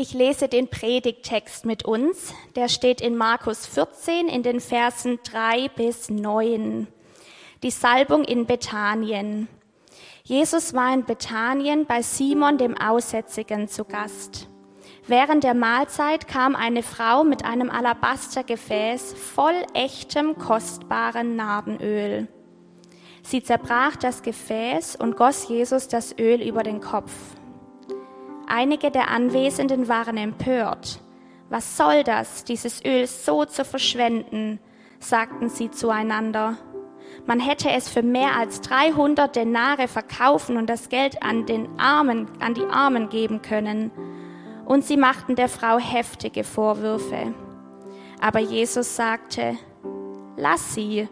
Ich lese den Predigttext mit uns. Der steht in Markus 14 in den Versen 3 bis 9. Die Salbung in Bethanien. Jesus war in Bethanien bei Simon dem Aussätzigen zu Gast. Während der Mahlzeit kam eine Frau mit einem Alabastergefäß voll echtem, kostbaren Narbenöl. Sie zerbrach das Gefäß und goss Jesus das Öl über den Kopf. Einige der Anwesenden waren empört. Was soll das, dieses Öl so zu verschwenden? sagten sie zueinander. Man hätte es für mehr als 300 Denare verkaufen und das Geld an den Armen, an die Armen geben können. Und sie machten der Frau heftige Vorwürfe. Aber Jesus sagte, lass sie.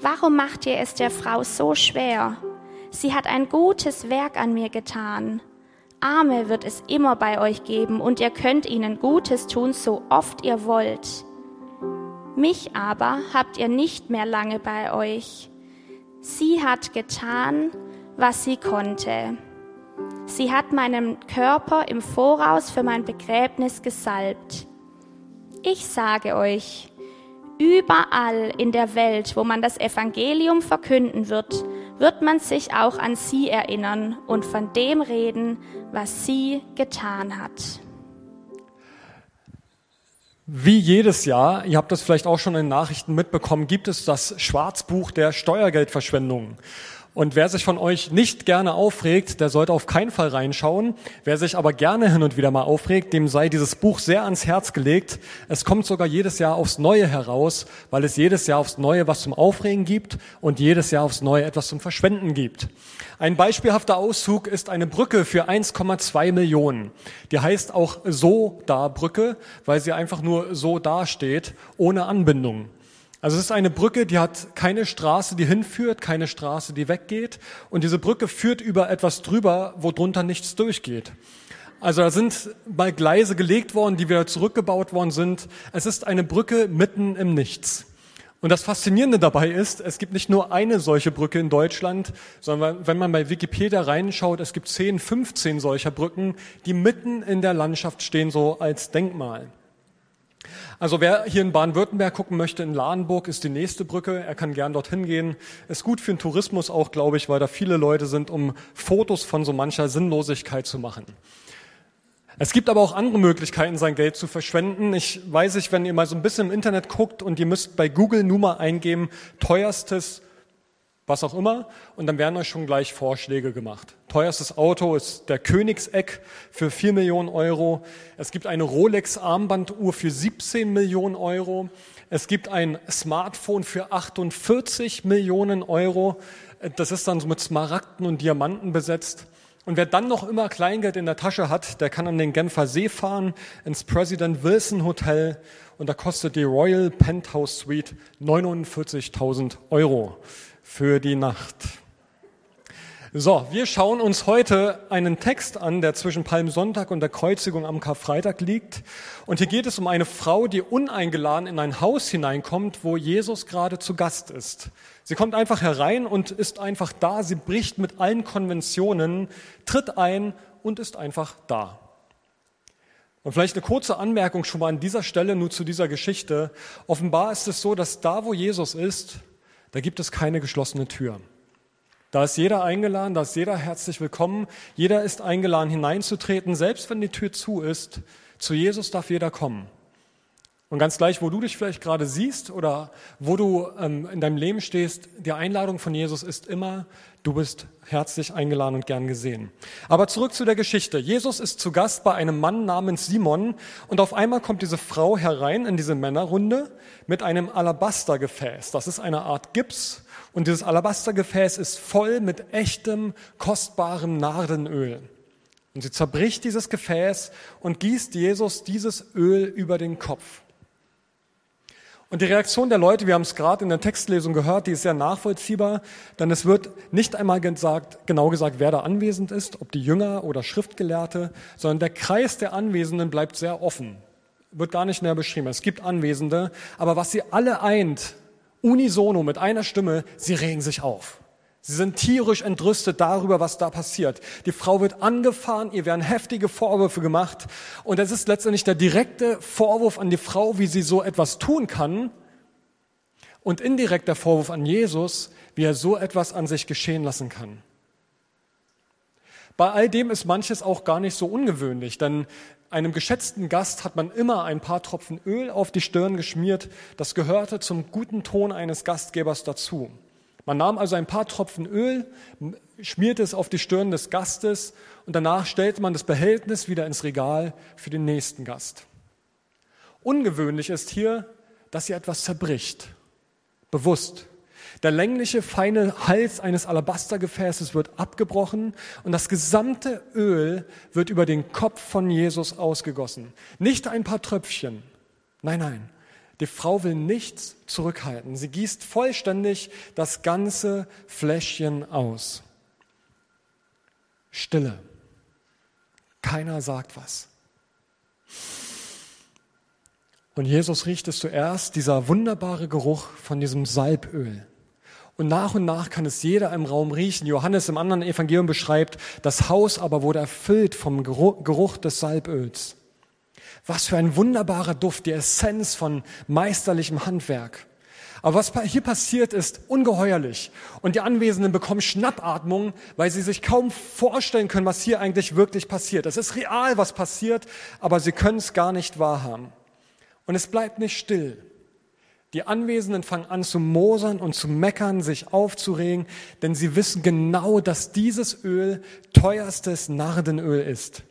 Warum macht ihr es der Frau so schwer? Sie hat ein gutes Werk an mir getan. Arme wird es immer bei euch geben und ihr könnt ihnen Gutes tun, so oft ihr wollt. Mich aber habt ihr nicht mehr lange bei euch. Sie hat getan, was sie konnte. Sie hat meinen Körper im Voraus für mein Begräbnis gesalbt. Ich sage euch, überall in der Welt, wo man das Evangelium verkünden wird, wird man sich auch an sie erinnern und von dem reden, was sie getan hat. Wie jedes Jahr, ihr habt das vielleicht auch schon in den Nachrichten mitbekommen, gibt es das Schwarzbuch der Steuergeldverschwendung. Und wer sich von euch nicht gerne aufregt, der sollte auf keinen Fall reinschauen. Wer sich aber gerne hin und wieder mal aufregt, dem sei dieses Buch sehr ans Herz gelegt. Es kommt sogar jedes Jahr aufs Neue heraus, weil es jedes Jahr aufs Neue was zum Aufregen gibt und jedes Jahr aufs Neue etwas zum Verschwenden gibt. Ein beispielhafter Auszug ist eine Brücke für 1,2 Millionen. Die heißt auch so da Brücke, weil sie einfach nur so da steht, ohne Anbindung. Also es ist eine Brücke, die hat keine Straße, die hinführt, keine Straße, die weggeht. Und diese Brücke führt über etwas drüber, wo drunter nichts durchgeht. Also da sind mal Gleise gelegt worden, die wieder zurückgebaut worden sind. Es ist eine Brücke mitten im Nichts. Und das Faszinierende dabei ist, es gibt nicht nur eine solche Brücke in Deutschland, sondern wenn man bei Wikipedia reinschaut, es gibt 10, 15 solcher Brücken, die mitten in der Landschaft stehen, so als Denkmal. Also wer hier in Baden-Württemberg gucken möchte, in Lahnburg ist die nächste Brücke. Er kann gern dorthin gehen. Ist gut für den Tourismus auch, glaube ich, weil da viele Leute sind, um Fotos von so mancher Sinnlosigkeit zu machen. Es gibt aber auch andere Möglichkeiten, sein Geld zu verschwenden. Ich weiß nicht, wenn ihr mal so ein bisschen im Internet guckt und ihr müsst bei Google nur mal eingeben, teuerstes was auch immer, und dann werden euch schon gleich Vorschläge gemacht. Teuerstes Auto ist der Königseck für 4 Millionen Euro. Es gibt eine Rolex-Armbanduhr für 17 Millionen Euro. Es gibt ein Smartphone für 48 Millionen Euro. Das ist dann so mit Smaragden und Diamanten besetzt. Und wer dann noch immer Kleingeld in der Tasche hat, der kann an den Genfer See fahren, ins President Wilson Hotel. Und da kostet die Royal Penthouse Suite 49.000 Euro für die Nacht. So, wir schauen uns heute einen Text an, der zwischen Palmsonntag und der Kreuzigung am Karfreitag liegt. Und hier geht es um eine Frau, die uneingeladen in ein Haus hineinkommt, wo Jesus gerade zu Gast ist. Sie kommt einfach herein und ist einfach da. Sie bricht mit allen Konventionen, tritt ein und ist einfach da. Und vielleicht eine kurze Anmerkung schon mal an dieser Stelle nur zu dieser Geschichte. Offenbar ist es so, dass da, wo Jesus ist, da gibt es keine geschlossene Tür. Da ist jeder eingeladen, da ist jeder herzlich willkommen, jeder ist eingeladen hineinzutreten, selbst wenn die Tür zu ist. Zu Jesus darf jeder kommen. Und ganz gleich, wo du dich vielleicht gerade siehst oder wo du ähm, in deinem Leben stehst, die Einladung von Jesus ist immer, du bist herzlich eingeladen und gern gesehen. Aber zurück zu der Geschichte. Jesus ist zu Gast bei einem Mann namens Simon und auf einmal kommt diese Frau herein in diese Männerrunde mit einem Alabastergefäß. Das ist eine Art Gips und dieses Alabastergefäß ist voll mit echtem, kostbarem Nardenöl. Und sie zerbricht dieses Gefäß und gießt Jesus dieses Öl über den Kopf. Und die Reaktion der Leute, wir haben es gerade in der Textlesung gehört, die ist sehr nachvollziehbar, denn es wird nicht einmal gesagt, genau gesagt, wer da anwesend ist, ob die Jünger oder Schriftgelehrte, sondern der Kreis der Anwesenden bleibt sehr offen, wird gar nicht näher beschrieben. Es gibt Anwesende, aber was sie alle eint, unisono mit einer Stimme, sie regen sich auf. Sie sind tierisch entrüstet darüber, was da passiert. Die Frau wird angefahren, ihr werden heftige Vorwürfe gemacht und es ist letztendlich der direkte Vorwurf an die Frau, wie sie so etwas tun kann und indirekt der Vorwurf an Jesus, wie er so etwas an sich geschehen lassen kann. Bei all dem ist manches auch gar nicht so ungewöhnlich, denn einem geschätzten Gast hat man immer ein paar Tropfen Öl auf die Stirn geschmiert. Das gehörte zum guten Ton eines Gastgebers dazu. Man nahm also ein paar Tropfen Öl, schmierte es auf die Stirn des Gastes und danach stellte man das Behältnis wieder ins Regal für den nächsten Gast. Ungewöhnlich ist hier, dass sie etwas zerbricht, bewusst. Der längliche, feine Hals eines Alabastergefäßes wird abgebrochen und das gesamte Öl wird über den Kopf von Jesus ausgegossen. Nicht ein paar Tröpfchen. Nein, nein. Die Frau will nichts zurückhalten. Sie gießt vollständig das ganze Fläschchen aus. Stille. Keiner sagt was. Und Jesus riecht es zuerst, dieser wunderbare Geruch von diesem Salböl. Und nach und nach kann es jeder im Raum riechen. Johannes im anderen Evangelium beschreibt, das Haus aber wurde erfüllt vom Geruch des Salböls. Was für ein wunderbarer Duft, die Essenz von meisterlichem Handwerk. Aber was hier passiert, ist ungeheuerlich. Und die Anwesenden bekommen Schnappatmung, weil sie sich kaum vorstellen können, was hier eigentlich wirklich passiert. Es ist real, was passiert, aber sie können es gar nicht wahrhaben. Und es bleibt nicht still. Die Anwesenden fangen an zu mosern und zu meckern, sich aufzuregen, denn sie wissen genau, dass dieses Öl teuerstes Nardenöl ist.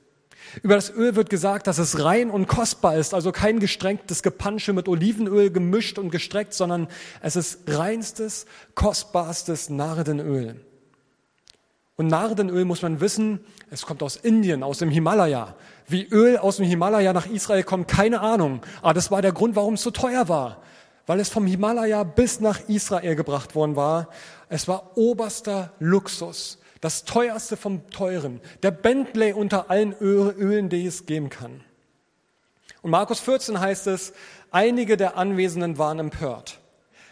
Über das Öl wird gesagt, dass es rein und kostbar ist, also kein gestrecktes Gepansche mit Olivenöl gemischt und gestreckt, sondern es ist reinstes, kostbarstes Nardenöl. Und Nardenöl muss man wissen, es kommt aus Indien, aus dem Himalaya. Wie Öl aus dem Himalaya nach Israel kommt, keine Ahnung. Aber das war der Grund, warum es so teuer war. Weil es vom Himalaya bis nach Israel gebracht worden war. Es war oberster Luxus. Das teuerste vom teuren. Der Bentley unter allen Ölen, die es geben kann. Und Markus 14 heißt es, einige der Anwesenden waren empört.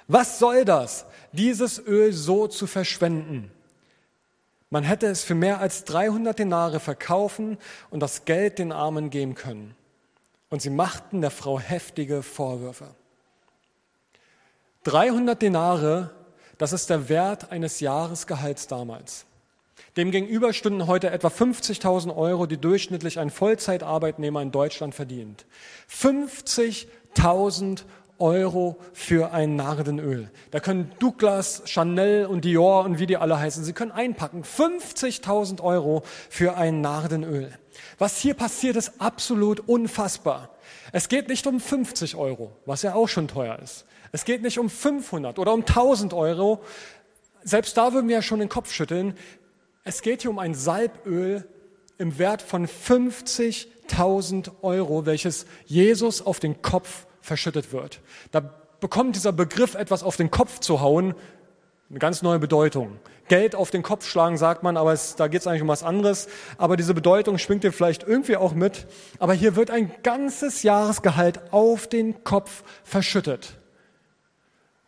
Was soll das, dieses Öl so zu verschwenden? Man hätte es für mehr als 300 Denare verkaufen und das Geld den Armen geben können. Und sie machten der Frau heftige Vorwürfe. 300 Denare, das ist der Wert eines Jahresgehalts damals. Demgegenüber stünden heute etwa 50.000 Euro, die durchschnittlich ein Vollzeitarbeitnehmer in Deutschland verdient. 50.000 Euro für ein Nardenöl. Da können Douglas, Chanel und Dior und wie die alle heißen, sie können einpacken. 50.000 Euro für ein Nardenöl. Was hier passiert, ist absolut unfassbar. Es geht nicht um 50 Euro, was ja auch schon teuer ist. Es geht nicht um 500 oder um 1000 Euro. Selbst da würden wir ja schon den Kopf schütteln. Es geht hier um ein Salböl im Wert von 50.000 Euro, welches Jesus auf den Kopf verschüttet wird. Da bekommt dieser Begriff, etwas auf den Kopf zu hauen, eine ganz neue Bedeutung. Geld auf den Kopf schlagen, sagt man, aber es, da geht es eigentlich um was anderes. Aber diese Bedeutung schwingt dir vielleicht irgendwie auch mit. Aber hier wird ein ganzes Jahresgehalt auf den Kopf verschüttet.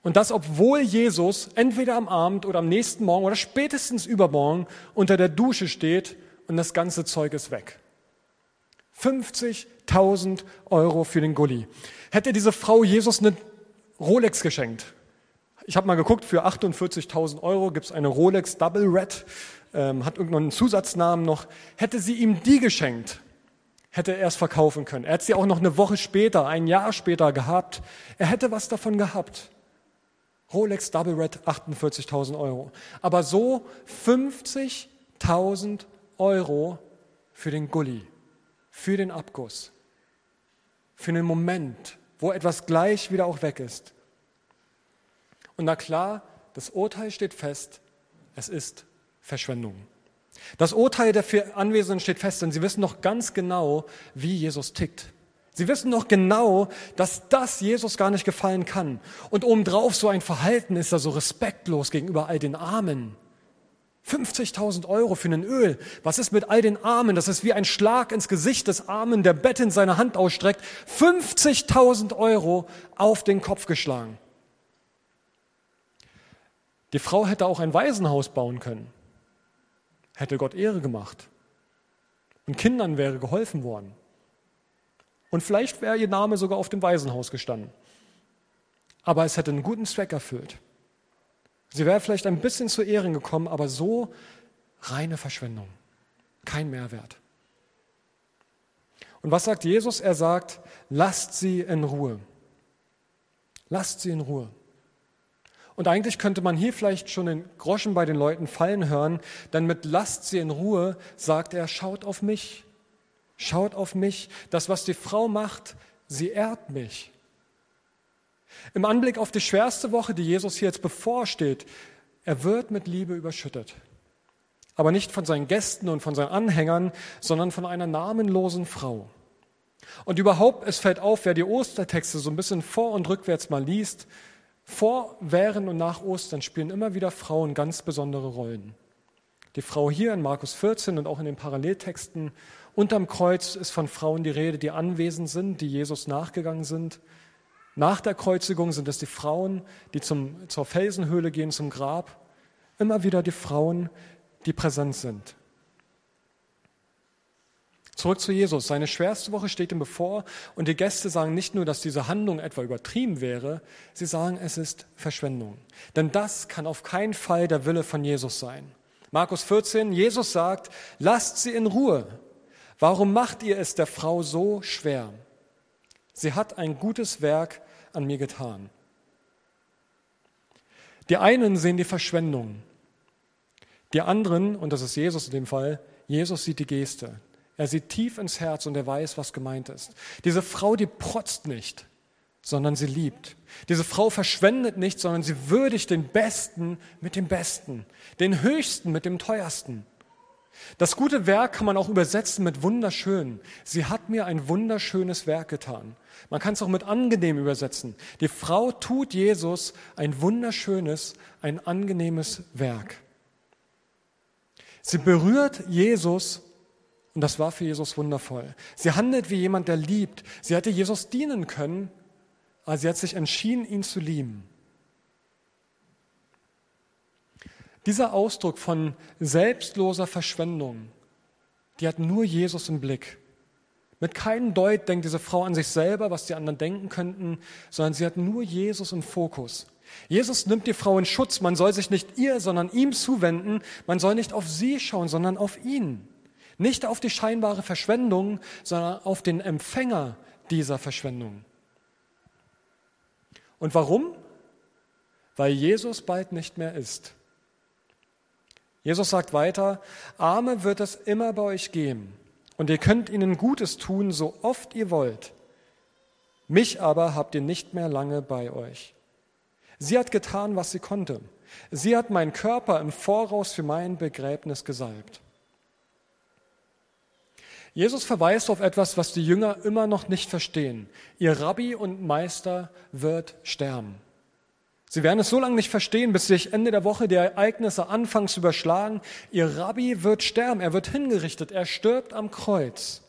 Und das, obwohl Jesus entweder am Abend oder am nächsten Morgen oder spätestens übermorgen unter der Dusche steht und das ganze Zeug ist weg. 50.000 Euro für den Gully. Hätte diese Frau Jesus eine Rolex geschenkt? Ich habe mal geguckt, für 48.000 Euro gibt es eine Rolex Double Red, ähm, hat irgendeinen Zusatznamen noch. Hätte sie ihm die geschenkt, hätte er es verkaufen können. Er hätte sie auch noch eine Woche später, ein Jahr später gehabt. Er hätte was davon gehabt. Rolex Double Red 48.000 Euro. Aber so 50.000 Euro für den Gully, für den Abguss, für einen Moment, wo etwas gleich wieder auch weg ist. Und na klar, das Urteil steht fest, es ist Verschwendung. Das Urteil der vier Anwesenden steht fest, denn sie wissen noch ganz genau, wie Jesus tickt. Sie wissen doch genau, dass das Jesus gar nicht gefallen kann. Und obendrauf so ein Verhalten ist er so respektlos gegenüber all den Armen. 50.000 Euro für ein Öl. Was ist mit all den Armen? Das ist wie ein Schlag ins Gesicht des Armen, der Bett in seine Hand ausstreckt. 50.000 Euro auf den Kopf geschlagen. Die Frau hätte auch ein Waisenhaus bauen können. Hätte Gott Ehre gemacht. Und Kindern wäre geholfen worden. Und vielleicht wäre ihr Name sogar auf dem Waisenhaus gestanden. Aber es hätte einen guten Zweck erfüllt. Sie wäre vielleicht ein bisschen zu Ehren gekommen, aber so reine Verschwendung. Kein Mehrwert. Und was sagt Jesus? Er sagt, lasst sie in Ruhe. Lasst sie in Ruhe. Und eigentlich könnte man hier vielleicht schon den Groschen bei den Leuten fallen hören, denn mit lasst sie in Ruhe sagt er, schaut auf mich. Schaut auf mich. Das, was die Frau macht, sie ehrt mich. Im Anblick auf die schwerste Woche, die Jesus hier jetzt bevorsteht, er wird mit Liebe überschüttet. Aber nicht von seinen Gästen und von seinen Anhängern, sondern von einer namenlosen Frau. Und überhaupt, es fällt auf, wer die Ostertexte so ein bisschen vor und rückwärts mal liest, vor, während und nach Ostern spielen immer wieder Frauen ganz besondere Rollen. Die Frau hier in Markus 14 und auch in den Paralleltexten unterm Kreuz ist von Frauen die Rede, die anwesend sind, die Jesus nachgegangen sind. Nach der Kreuzigung sind es die Frauen, die zum, zur Felsenhöhle gehen, zum Grab. Immer wieder die Frauen, die präsent sind. Zurück zu Jesus. Seine schwerste Woche steht ihm bevor und die Gäste sagen nicht nur, dass diese Handlung etwa übertrieben wäre, sie sagen, es ist Verschwendung. Denn das kann auf keinen Fall der Wille von Jesus sein. Markus 14, Jesus sagt, lasst sie in Ruhe. Warum macht ihr es der Frau so schwer? Sie hat ein gutes Werk an mir getan. Die einen sehen die Verschwendung, die anderen, und das ist Jesus in dem Fall, Jesus sieht die Geste. Er sieht tief ins Herz und er weiß, was gemeint ist. Diese Frau, die protzt nicht, sondern sie liebt. Diese Frau verschwendet nicht, sondern sie würdigt den Besten mit dem Besten, den Höchsten mit dem Teuersten. Das gute Werk kann man auch übersetzen mit wunderschön. Sie hat mir ein wunderschönes Werk getan. Man kann es auch mit angenehm übersetzen. Die Frau tut Jesus ein wunderschönes, ein angenehmes Werk. Sie berührt Jesus und das war für Jesus wundervoll. Sie handelt wie jemand, der liebt. Sie hätte Jesus dienen können, aber sie hat sich entschieden, ihn zu lieben. Dieser Ausdruck von selbstloser Verschwendung, die hat nur Jesus im Blick. Mit keinem Deut denkt diese Frau an sich selber, was die anderen denken könnten, sondern sie hat nur Jesus im Fokus. Jesus nimmt die Frau in Schutz. Man soll sich nicht ihr, sondern ihm zuwenden. Man soll nicht auf sie schauen, sondern auf ihn. Nicht auf die scheinbare Verschwendung, sondern auf den Empfänger dieser Verschwendung. Und warum? Weil Jesus bald nicht mehr ist. Jesus sagt weiter, Arme wird es immer bei euch geben und ihr könnt ihnen Gutes tun, so oft ihr wollt. Mich aber habt ihr nicht mehr lange bei euch. Sie hat getan, was sie konnte. Sie hat meinen Körper im Voraus für mein Begräbnis gesalbt. Jesus verweist auf etwas, was die Jünger immer noch nicht verstehen. Ihr Rabbi und Meister wird sterben. Sie werden es so lange nicht verstehen, bis sich Ende der Woche die Ereignisse anfangen zu überschlagen. Ihr Rabbi wird sterben, er wird hingerichtet, er stirbt am Kreuz.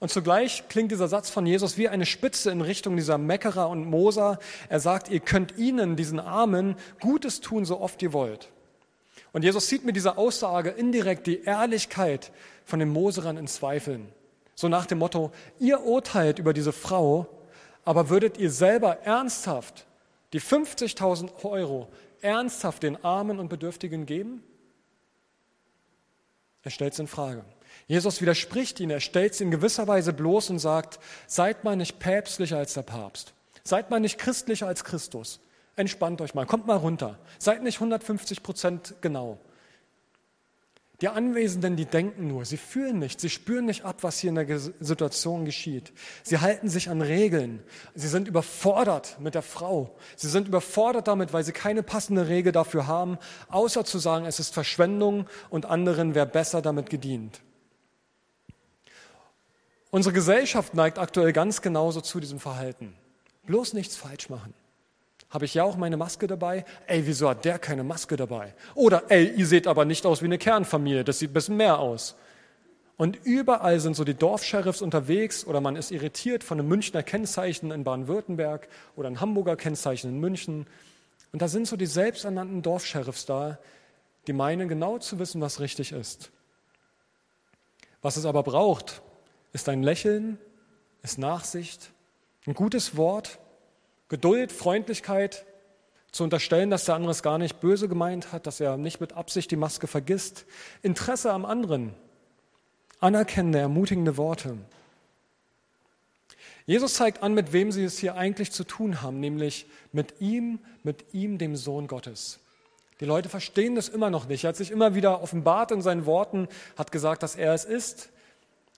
Und zugleich klingt dieser Satz von Jesus wie eine Spitze in Richtung dieser Meckerer und Moser. Er sagt, ihr könnt ihnen, diesen Armen, Gutes tun, so oft ihr wollt. Und Jesus sieht mit dieser Aussage indirekt die Ehrlichkeit von den Moserern in Zweifeln. So nach dem Motto, ihr urteilt über diese Frau, aber würdet ihr selber ernsthaft die 50.000 Euro ernsthaft den Armen und Bedürftigen geben? Er stellt es in Frage. Jesus widerspricht ihn, er stellt es in gewisser Weise bloß und sagt, seid mal nicht päpstlicher als der Papst, seid mal nicht christlicher als Christus. Entspannt euch mal, kommt mal runter, seid nicht 150 Prozent genau. Die Anwesenden, die denken nur, sie fühlen nicht, sie spüren nicht ab, was hier in der Situation geschieht. Sie halten sich an Regeln. Sie sind überfordert mit der Frau. Sie sind überfordert damit, weil sie keine passende Regel dafür haben, außer zu sagen, es ist Verschwendung und anderen wäre besser damit gedient. Unsere Gesellschaft neigt aktuell ganz genauso zu diesem Verhalten. Bloß nichts falsch machen. Habe ich ja auch meine Maske dabei? Ey, wieso hat der keine Maske dabei? Oder, ey, ihr seht aber nicht aus wie eine Kernfamilie, das sieht ein bisschen mehr aus. Und überall sind so die Dorfsheriffs unterwegs oder man ist irritiert von einem Münchner Kennzeichen in Baden-Württemberg oder ein Hamburger Kennzeichen in München. Und da sind so die selbsternannten Dorfsheriffs da, die meinen genau zu wissen, was richtig ist. Was es aber braucht, ist ein Lächeln, ist Nachsicht, ein gutes Wort, Geduld, Freundlichkeit, zu unterstellen, dass der andere es gar nicht böse gemeint hat, dass er nicht mit Absicht die Maske vergisst, Interesse am anderen, anerkennende, ermutigende Worte. Jesus zeigt an, mit wem sie es hier eigentlich zu tun haben, nämlich mit ihm, mit ihm, dem Sohn Gottes. Die Leute verstehen das immer noch nicht. Er hat sich immer wieder offenbart in seinen Worten, hat gesagt, dass er es ist,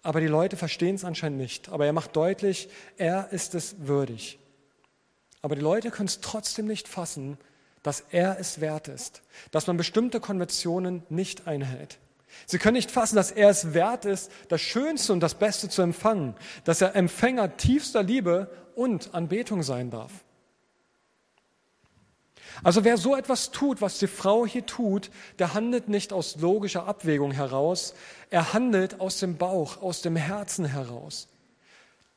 aber die Leute verstehen es anscheinend nicht. Aber er macht deutlich, er ist es würdig. Aber die Leute können es trotzdem nicht fassen, dass er es wert ist, dass man bestimmte Konventionen nicht einhält. Sie können nicht fassen, dass er es wert ist, das Schönste und das Beste zu empfangen, dass er Empfänger tiefster Liebe und Anbetung sein darf. Also wer so etwas tut, was die Frau hier tut, der handelt nicht aus logischer Abwägung heraus, er handelt aus dem Bauch, aus dem Herzen heraus.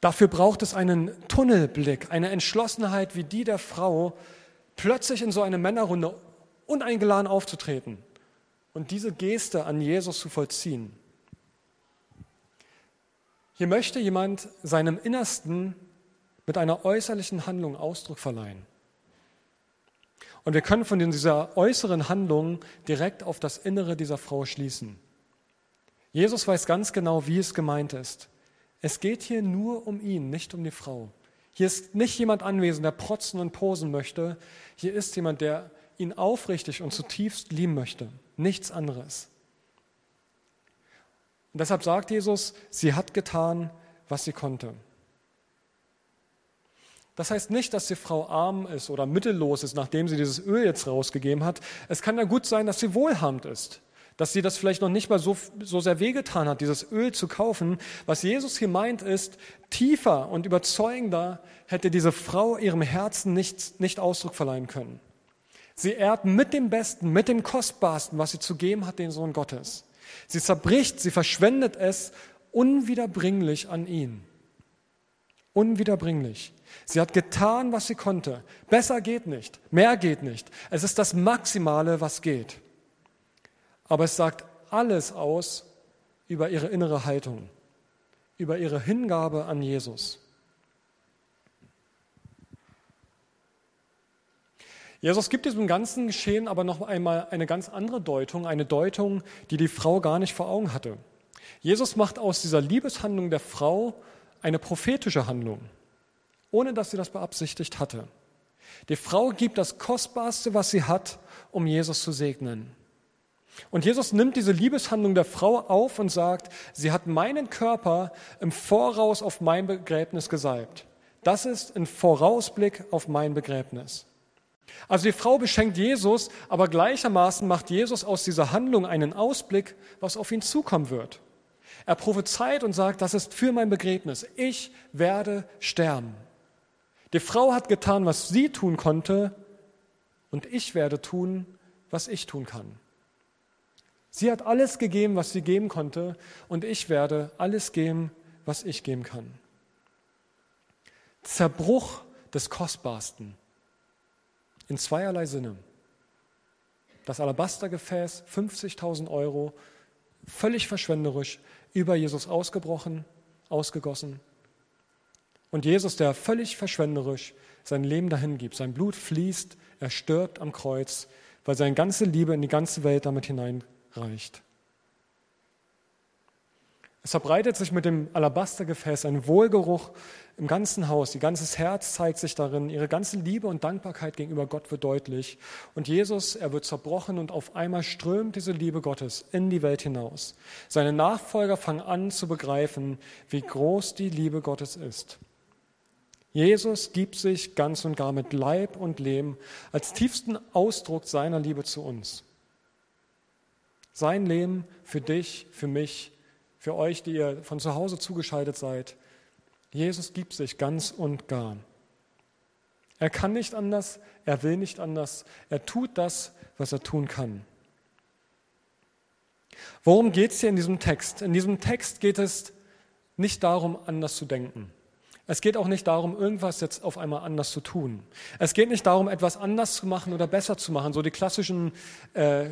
Dafür braucht es einen Tunnelblick, eine Entschlossenheit wie die der Frau, plötzlich in so eine Männerrunde uneingeladen aufzutreten und diese Geste an Jesus zu vollziehen. Hier möchte jemand seinem Innersten mit einer äußerlichen Handlung Ausdruck verleihen. Und wir können von dieser äußeren Handlung direkt auf das Innere dieser Frau schließen. Jesus weiß ganz genau, wie es gemeint ist. Es geht hier nur um ihn, nicht um die Frau. Hier ist nicht jemand anwesend, der protzen und posen möchte. Hier ist jemand, der ihn aufrichtig und zutiefst lieben möchte nichts anderes. Und deshalb sagt Jesus, sie hat getan, was sie konnte. Das heißt nicht, dass die Frau arm ist oder mittellos ist, nachdem sie dieses Öl jetzt rausgegeben hat. Es kann ja gut sein, dass sie wohlhabend ist, dass sie das vielleicht noch nicht mal so, so sehr wehgetan hat, dieses Öl zu kaufen. Was Jesus hier meint, ist, tiefer und überzeugender hätte diese Frau ihrem Herzen nicht, nicht Ausdruck verleihen können. Sie ehrt mit dem Besten, mit dem Kostbarsten, was sie zu geben hat, den Sohn Gottes. Sie zerbricht, sie verschwendet es unwiederbringlich an ihn. Unwiederbringlich. Sie hat getan, was sie konnte. Besser geht nicht, mehr geht nicht. Es ist das Maximale, was geht. Aber es sagt alles aus über ihre innere Haltung, über ihre Hingabe an Jesus. Jesus gibt diesem ganzen Geschehen aber noch einmal eine ganz andere Deutung, eine Deutung, die die Frau gar nicht vor Augen hatte. Jesus macht aus dieser Liebeshandlung der Frau eine prophetische Handlung, ohne dass sie das beabsichtigt hatte. Die Frau gibt das Kostbarste, was sie hat, um Jesus zu segnen. Und Jesus nimmt diese Liebeshandlung der Frau auf und sagt, sie hat meinen Körper im Voraus auf mein Begräbnis gesalbt. Das ist ein Vorausblick auf mein Begräbnis. Also die Frau beschenkt Jesus, aber gleichermaßen macht Jesus aus dieser Handlung einen Ausblick, was auf ihn zukommen wird. Er prophezeit und sagt, das ist für mein Begräbnis. Ich werde sterben. Die Frau hat getan, was sie tun konnte, und ich werde tun, was ich tun kann. Sie hat alles gegeben, was sie geben konnte, und ich werde alles geben, was ich geben kann. Zerbruch des Kostbarsten in zweierlei Sinne. Das Alabastergefäß, 50.000 Euro, völlig verschwenderisch über Jesus ausgebrochen, ausgegossen. Und Jesus, der völlig verschwenderisch sein Leben dahin gibt, sein Blut fließt, er stirbt am Kreuz, weil seine ganze Liebe in die ganze Welt damit hineinreicht. Es verbreitet sich mit dem Alabastergefäß ein Wohlgeruch im ganzen Haus. Ihr ganzes Herz zeigt sich darin. Ihre ganze Liebe und Dankbarkeit gegenüber Gott wird deutlich. Und Jesus, er wird zerbrochen und auf einmal strömt diese Liebe Gottes in die Welt hinaus. Seine Nachfolger fangen an zu begreifen, wie groß die Liebe Gottes ist. Jesus gibt sich ganz und gar mit Leib und Leben als tiefsten Ausdruck seiner Liebe zu uns. Sein Leben für dich, für mich, für euch, die ihr von zu Hause zugeschaltet seid. Jesus gibt sich ganz und gar. Er kann nicht anders, er will nicht anders, er tut das, was er tun kann. Worum geht es hier in diesem Text? In diesem Text geht es nicht darum, anders zu denken. Es geht auch nicht darum, irgendwas jetzt auf einmal anders zu tun. Es geht nicht darum, etwas anders zu machen oder besser zu machen, so die klassischen äh,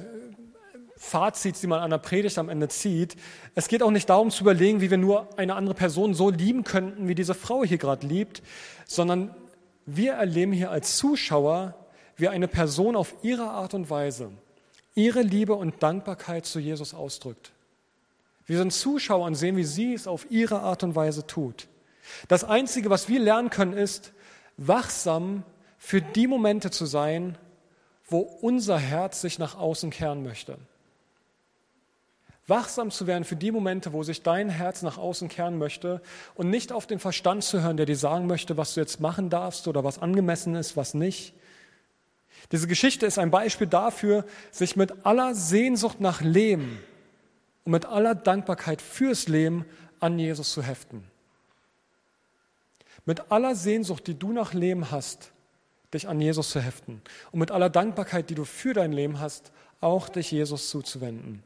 Fazits, die man an der Predigt am Ende zieht. Es geht auch nicht darum zu überlegen, wie wir nur eine andere Person so lieben könnten, wie diese Frau hier gerade liebt, sondern wir erleben hier als Zuschauer, wie eine Person auf ihre Art und Weise ihre Liebe und Dankbarkeit zu Jesus ausdrückt. Wir sind Zuschauer und sehen, wie sie es auf ihre Art und Weise tut. Das Einzige, was wir lernen können, ist, wachsam für die Momente zu sein, wo unser Herz sich nach außen kehren möchte. Wachsam zu werden für die Momente, wo sich dein Herz nach außen kehren möchte und nicht auf den Verstand zu hören, der dir sagen möchte, was du jetzt machen darfst oder was angemessen ist, was nicht. Diese Geschichte ist ein Beispiel dafür, sich mit aller Sehnsucht nach Leben und mit aller Dankbarkeit fürs Leben an Jesus zu heften mit aller Sehnsucht, die du nach Leben hast, dich an Jesus zu heften und mit aller Dankbarkeit, die du für dein Leben hast, auch dich Jesus zuzuwenden.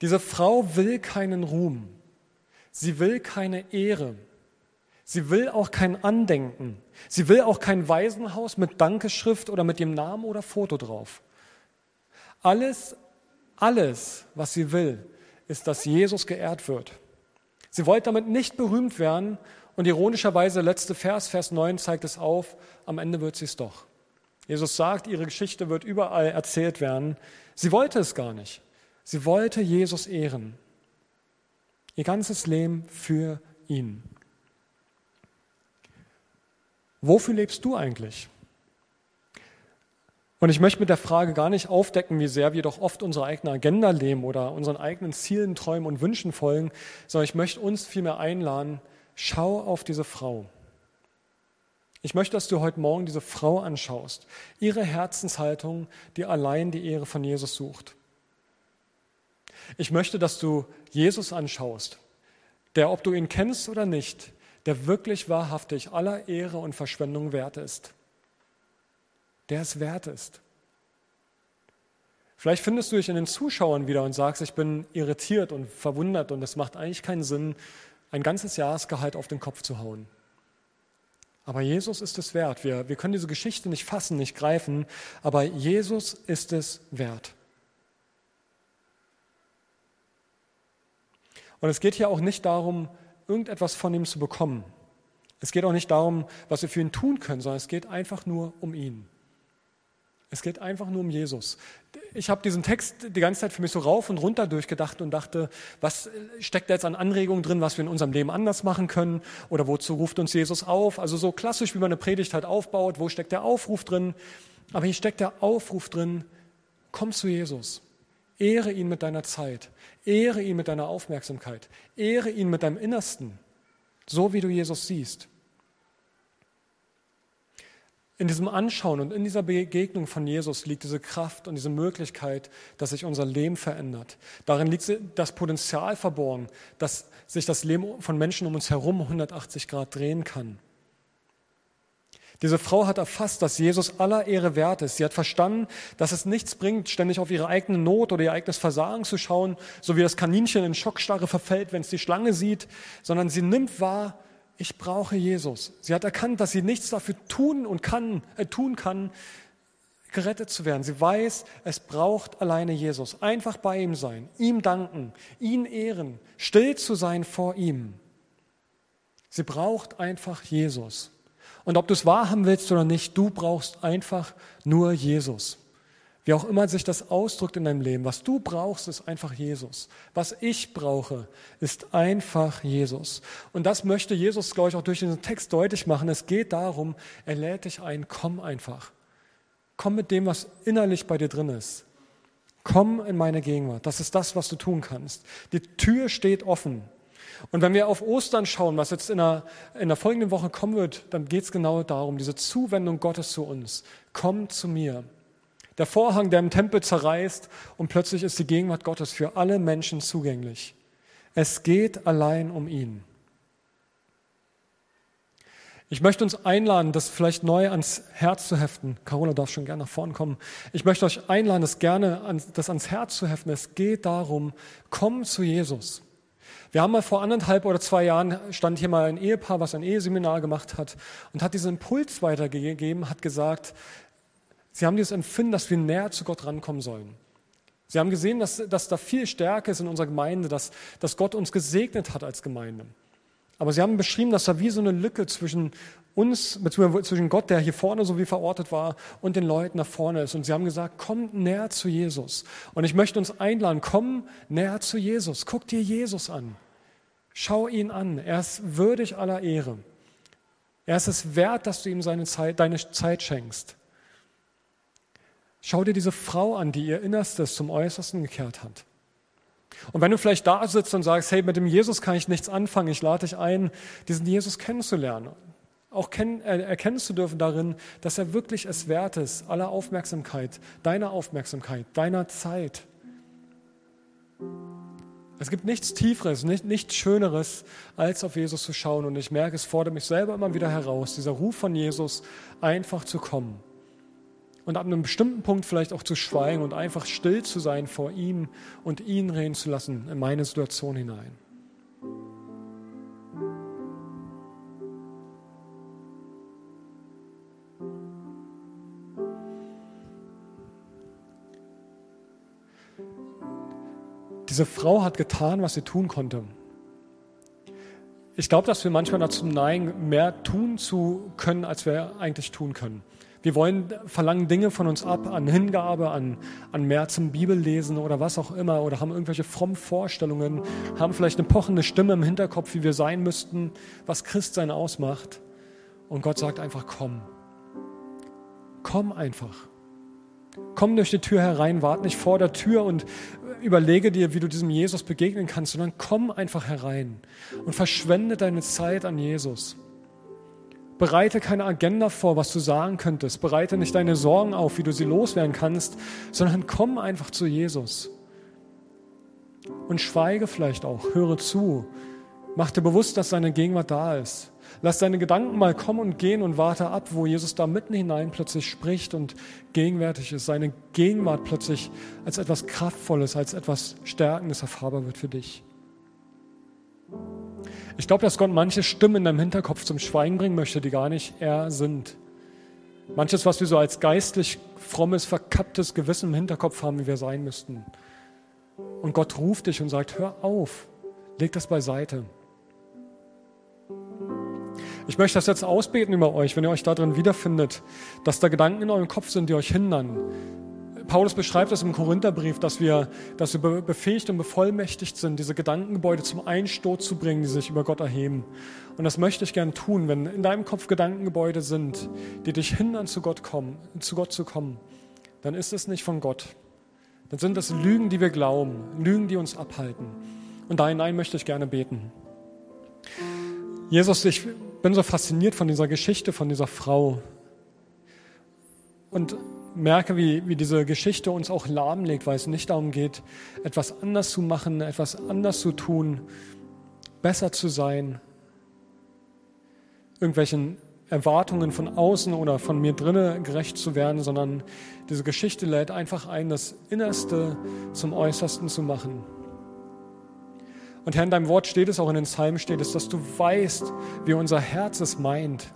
Diese Frau will keinen Ruhm, sie will keine Ehre, sie will auch kein Andenken, sie will auch kein Waisenhaus mit Dankeschrift oder mit dem Namen oder Foto drauf. Alles, alles, was sie will, ist, dass Jesus geehrt wird. Sie wollte damit nicht berühmt werden und ironischerweise, letzte Vers, Vers 9 zeigt es auf, am Ende wird sie es doch. Jesus sagt, ihre Geschichte wird überall erzählt werden. Sie wollte es gar nicht. Sie wollte Jesus ehren. Ihr ganzes Leben für ihn. Wofür lebst du eigentlich? Und ich möchte mit der Frage gar nicht aufdecken, wie sehr wir doch oft unsere eigene Agenda leben oder unseren eigenen Zielen, Träumen und Wünschen folgen, sondern ich möchte uns vielmehr einladen, schau auf diese Frau. Ich möchte, dass du heute Morgen diese Frau anschaust, ihre Herzenshaltung, die allein die Ehre von Jesus sucht. Ich möchte, dass du Jesus anschaust, der, ob du ihn kennst oder nicht, der wirklich wahrhaftig aller Ehre und Verschwendung wert ist der es wert ist. Vielleicht findest du dich in den Zuschauern wieder und sagst, ich bin irritiert und verwundert und es macht eigentlich keinen Sinn, ein ganzes Jahresgehalt auf den Kopf zu hauen. Aber Jesus ist es wert. Wir, wir können diese Geschichte nicht fassen, nicht greifen, aber Jesus ist es wert. Und es geht hier auch nicht darum, irgendetwas von ihm zu bekommen. Es geht auch nicht darum, was wir für ihn tun können, sondern es geht einfach nur um ihn. Es geht einfach nur um Jesus. Ich habe diesen Text die ganze Zeit für mich so rauf und runter durchgedacht und dachte, was steckt da jetzt an Anregungen drin, was wir in unserem Leben anders machen können oder wozu ruft uns Jesus auf? Also so klassisch, wie man eine Predigt halt aufbaut, wo steckt der Aufruf drin? Aber hier steckt der Aufruf drin, komm zu Jesus. Ehre ihn mit deiner Zeit, ehre ihn mit deiner Aufmerksamkeit, ehre ihn mit deinem Innersten, so wie du Jesus siehst. In diesem Anschauen und in dieser Begegnung von Jesus liegt diese Kraft und diese Möglichkeit, dass sich unser Leben verändert. Darin liegt das Potenzial verborgen, dass sich das Leben von Menschen um uns herum 180 Grad drehen kann. Diese Frau hat erfasst, dass Jesus aller Ehre wert ist. Sie hat verstanden, dass es nichts bringt, ständig auf ihre eigene Not oder ihr eigenes Versagen zu schauen, so wie das Kaninchen in Schockstarre verfällt, wenn es die Schlange sieht, sondern sie nimmt wahr, ich brauche Jesus. Sie hat erkannt, dass sie nichts dafür tun und kann, äh, tun kann, gerettet zu werden. Sie weiß, es braucht alleine Jesus. Einfach bei ihm sein, ihm danken, ihn ehren, still zu sein vor ihm. Sie braucht einfach Jesus. Und ob du es wahrhaben willst oder nicht, du brauchst einfach nur Jesus. Wie auch immer sich das ausdrückt in deinem Leben. Was du brauchst, ist einfach Jesus. Was ich brauche, ist einfach Jesus. Und das möchte Jesus, glaube ich, auch durch diesen Text deutlich machen. Es geht darum, er lädt dich ein, komm einfach. Komm mit dem, was innerlich bei dir drin ist. Komm in meine Gegenwart. Das ist das, was du tun kannst. Die Tür steht offen. Und wenn wir auf Ostern schauen, was jetzt in der, in der folgenden Woche kommen wird, dann geht es genau darum, diese Zuwendung Gottes zu uns. Komm zu mir. Der Vorhang, der im Tempel zerreißt und plötzlich ist die Gegenwart Gottes für alle Menschen zugänglich. Es geht allein um ihn. Ich möchte uns einladen, das vielleicht neu ans Herz zu heften. Carola darf schon gerne nach vorne kommen. Ich möchte euch einladen, das gerne das ans Herz zu heften. Es geht darum, komm zu Jesus. Wir haben mal vor anderthalb oder zwei Jahren stand hier mal ein Ehepaar, was ein Eheseminar gemacht hat und hat diesen Impuls weitergegeben, hat gesagt, sie haben dieses Empfinden, dass wir näher zu Gott rankommen sollen. Sie haben gesehen, dass, dass da viel Stärke ist in unserer Gemeinde, dass, dass Gott uns gesegnet hat als Gemeinde. Aber sie haben beschrieben, dass da wie so eine Lücke zwischen uns, beziehungsweise zwischen Gott, der hier vorne so wie verortet war, und den Leuten da vorne ist. Und sie haben gesagt, komm näher zu Jesus. Und ich möchte uns einladen, komm näher zu Jesus. Guck dir Jesus an. Schau ihn an. Er ist würdig aller Ehre. Er ist es wert, dass du ihm seine Zeit, deine Zeit schenkst. Schau dir diese Frau an, die ihr Innerstes zum Äußersten gekehrt hat. Und wenn du vielleicht da sitzt und sagst, hey, mit dem Jesus kann ich nichts anfangen, ich lade dich ein, diesen Jesus kennenzulernen auch äh, erkennen zu dürfen darin, dass er wirklich es wert ist, aller Aufmerksamkeit, deiner Aufmerksamkeit, deiner Zeit. Es gibt nichts Tieferes, nicht, nichts Schöneres, als auf Jesus zu schauen. Und ich merke, es fordert mich selber immer wieder heraus, dieser Ruf von Jesus, einfach zu kommen. Und ab einem bestimmten Punkt vielleicht auch zu schweigen und einfach still zu sein vor ihm und ihn reden zu lassen in meine Situation hinein. Diese Frau hat getan, was sie tun konnte. Ich glaube, dass wir manchmal dazu neigen, mehr tun zu können, als wir eigentlich tun können. Wir wollen, verlangen Dinge von uns ab, an Hingabe, an, an mehr zum Bibellesen oder was auch immer, oder haben irgendwelche frommen Vorstellungen, haben vielleicht eine pochende Stimme im Hinterkopf, wie wir sein müssten, was Christsein ausmacht. Und Gott sagt einfach, komm. Komm einfach. Komm durch die Tür herein, wart nicht vor der Tür und überlege dir, wie du diesem Jesus begegnen kannst, sondern komm einfach herein und verschwende deine Zeit an Jesus. Bereite keine Agenda vor, was du sagen könntest. Bereite nicht deine Sorgen auf, wie du sie loswerden kannst, sondern komm einfach zu Jesus. Und schweige vielleicht auch, höre zu. Mach dir bewusst, dass seine Gegenwart da ist. Lass deine Gedanken mal kommen und gehen und warte ab, wo Jesus da mitten hinein plötzlich spricht und gegenwärtig ist. Seine Gegenwart plötzlich als etwas Kraftvolles, als etwas Stärkendes erfahrbar wird für dich. Ich glaube, dass Gott manche Stimmen in deinem Hinterkopf zum Schweigen bringen möchte, die gar nicht er sind. Manches, was wir so als geistlich frommes, verkapptes Gewissen im Hinterkopf haben, wie wir sein müssten. Und Gott ruft dich und sagt, hör auf, leg das beiseite. Ich möchte das jetzt ausbeten über euch, wenn ihr euch darin wiederfindet, dass da Gedanken in eurem Kopf sind, die euch hindern. Paulus beschreibt das im Korintherbrief, dass wir, dass wir befähigt und bevollmächtigt sind, diese Gedankengebäude zum Einsturz zu bringen, die sich über Gott erheben. Und das möchte ich gern tun, wenn in deinem Kopf Gedankengebäude sind, die dich hindern, zu Gott, kommen, zu Gott zu kommen, dann ist es nicht von Gott. Dann sind es Lügen, die wir glauben, Lügen, die uns abhalten. Und da hinein möchte ich gerne beten. Jesus, ich bin so fasziniert von dieser Geschichte, von dieser Frau und merke, wie, wie diese Geschichte uns auch lahmlegt, weil es nicht darum geht, etwas anders zu machen, etwas anders zu tun, besser zu sein, irgendwelchen Erwartungen von außen oder von mir drinnen gerecht zu werden, sondern diese Geschichte lädt einfach ein, das Innerste zum Äußersten zu machen. Und Herr, in deinem Wort steht es, auch in den Psalmen steht es, dass du weißt, wie unser Herz es meint.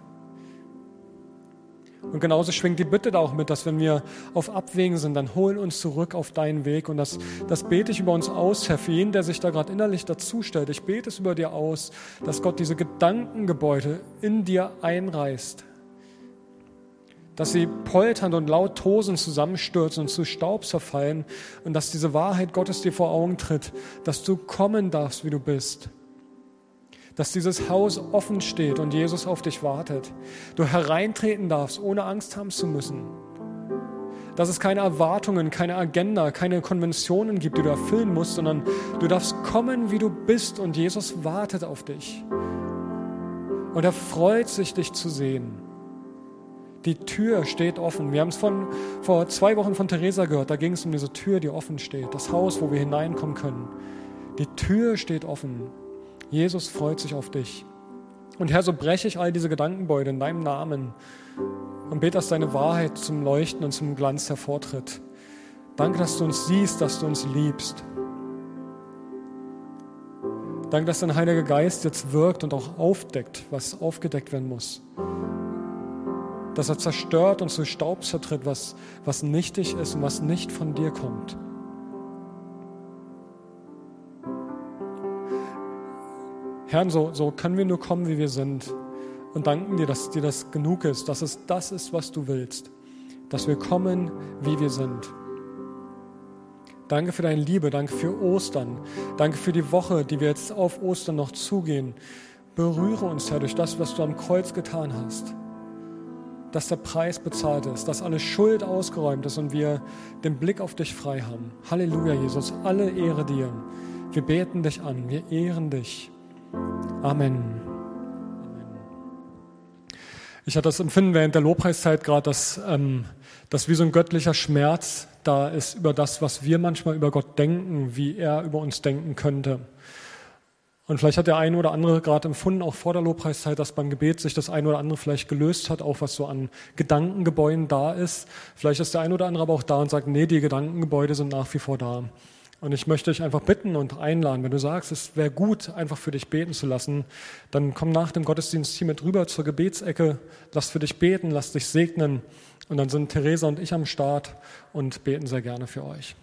Und genauso schwingt die Bitte da auch mit, dass wenn wir auf Abwägen sind, dann holen uns zurück auf deinen Weg. Und das, das bete ich über uns aus, Herr, für jeden, der sich da gerade innerlich dazustellt. Ich bete es über dir aus, dass Gott diese Gedankengebäude in dir einreißt dass sie polternd und laut tosend zusammenstürzen und zu Staub zerfallen und dass diese Wahrheit Gottes dir vor Augen tritt, dass du kommen darfst, wie du bist. Dass dieses Haus offen steht und Jesus auf dich wartet. Du hereintreten darfst, ohne Angst haben zu müssen. Dass es keine Erwartungen, keine Agenda, keine Konventionen gibt, die du erfüllen musst, sondern du darfst kommen, wie du bist und Jesus wartet auf dich. Und er freut sich, dich zu sehen. Die Tür steht offen. Wir haben es von, vor zwei Wochen von Theresa gehört. Da ging es um diese Tür, die offen steht. Das Haus, wo wir hineinkommen können. Die Tür steht offen. Jesus freut sich auf dich. Und Herr, so breche ich all diese Gedankenbeute in deinem Namen und bete, dass deine Wahrheit zum Leuchten und zum Glanz hervortritt. Danke, dass du uns siehst, dass du uns liebst. Danke, dass dein Heiliger Geist jetzt wirkt und auch aufdeckt, was aufgedeckt werden muss. Dass er zerstört und zu Staub zertritt, was, was nichtig ist und was nicht von dir kommt. Herr, so, so können wir nur kommen, wie wir sind und danken dir, dass dir das genug ist, dass es das ist, was du willst, dass wir kommen, wie wir sind. Danke für deine Liebe, danke für Ostern, danke für die Woche, die wir jetzt auf Ostern noch zugehen. Berühre uns, Herr, durch das, was du am Kreuz getan hast, dass der Preis bezahlt ist, dass alle Schuld ausgeräumt ist und wir den Blick auf dich frei haben. Halleluja, Jesus, alle Ehre dir. Wir beten dich an, wir ehren dich. Amen. Ich hatte das Empfinden während der Lobpreiszeit gerade, dass, ähm, dass wie so ein göttlicher Schmerz da ist über das, was wir manchmal über Gott denken, wie er über uns denken könnte. Und vielleicht hat der eine oder andere gerade empfunden, auch vor der Lobpreiszeit, dass beim Gebet sich das eine oder andere vielleicht gelöst hat, auch was so an Gedankengebäuden da ist. Vielleicht ist der eine oder andere aber auch da und sagt, nee, die Gedankengebäude sind nach wie vor da. Und ich möchte dich einfach bitten und einladen, wenn du sagst, es wäre gut, einfach für dich beten zu lassen, dann komm nach dem Gottesdienst hier mit rüber zur Gebetsecke, lass für dich beten, lass dich segnen und dann sind Theresa und ich am Start und beten sehr gerne für euch.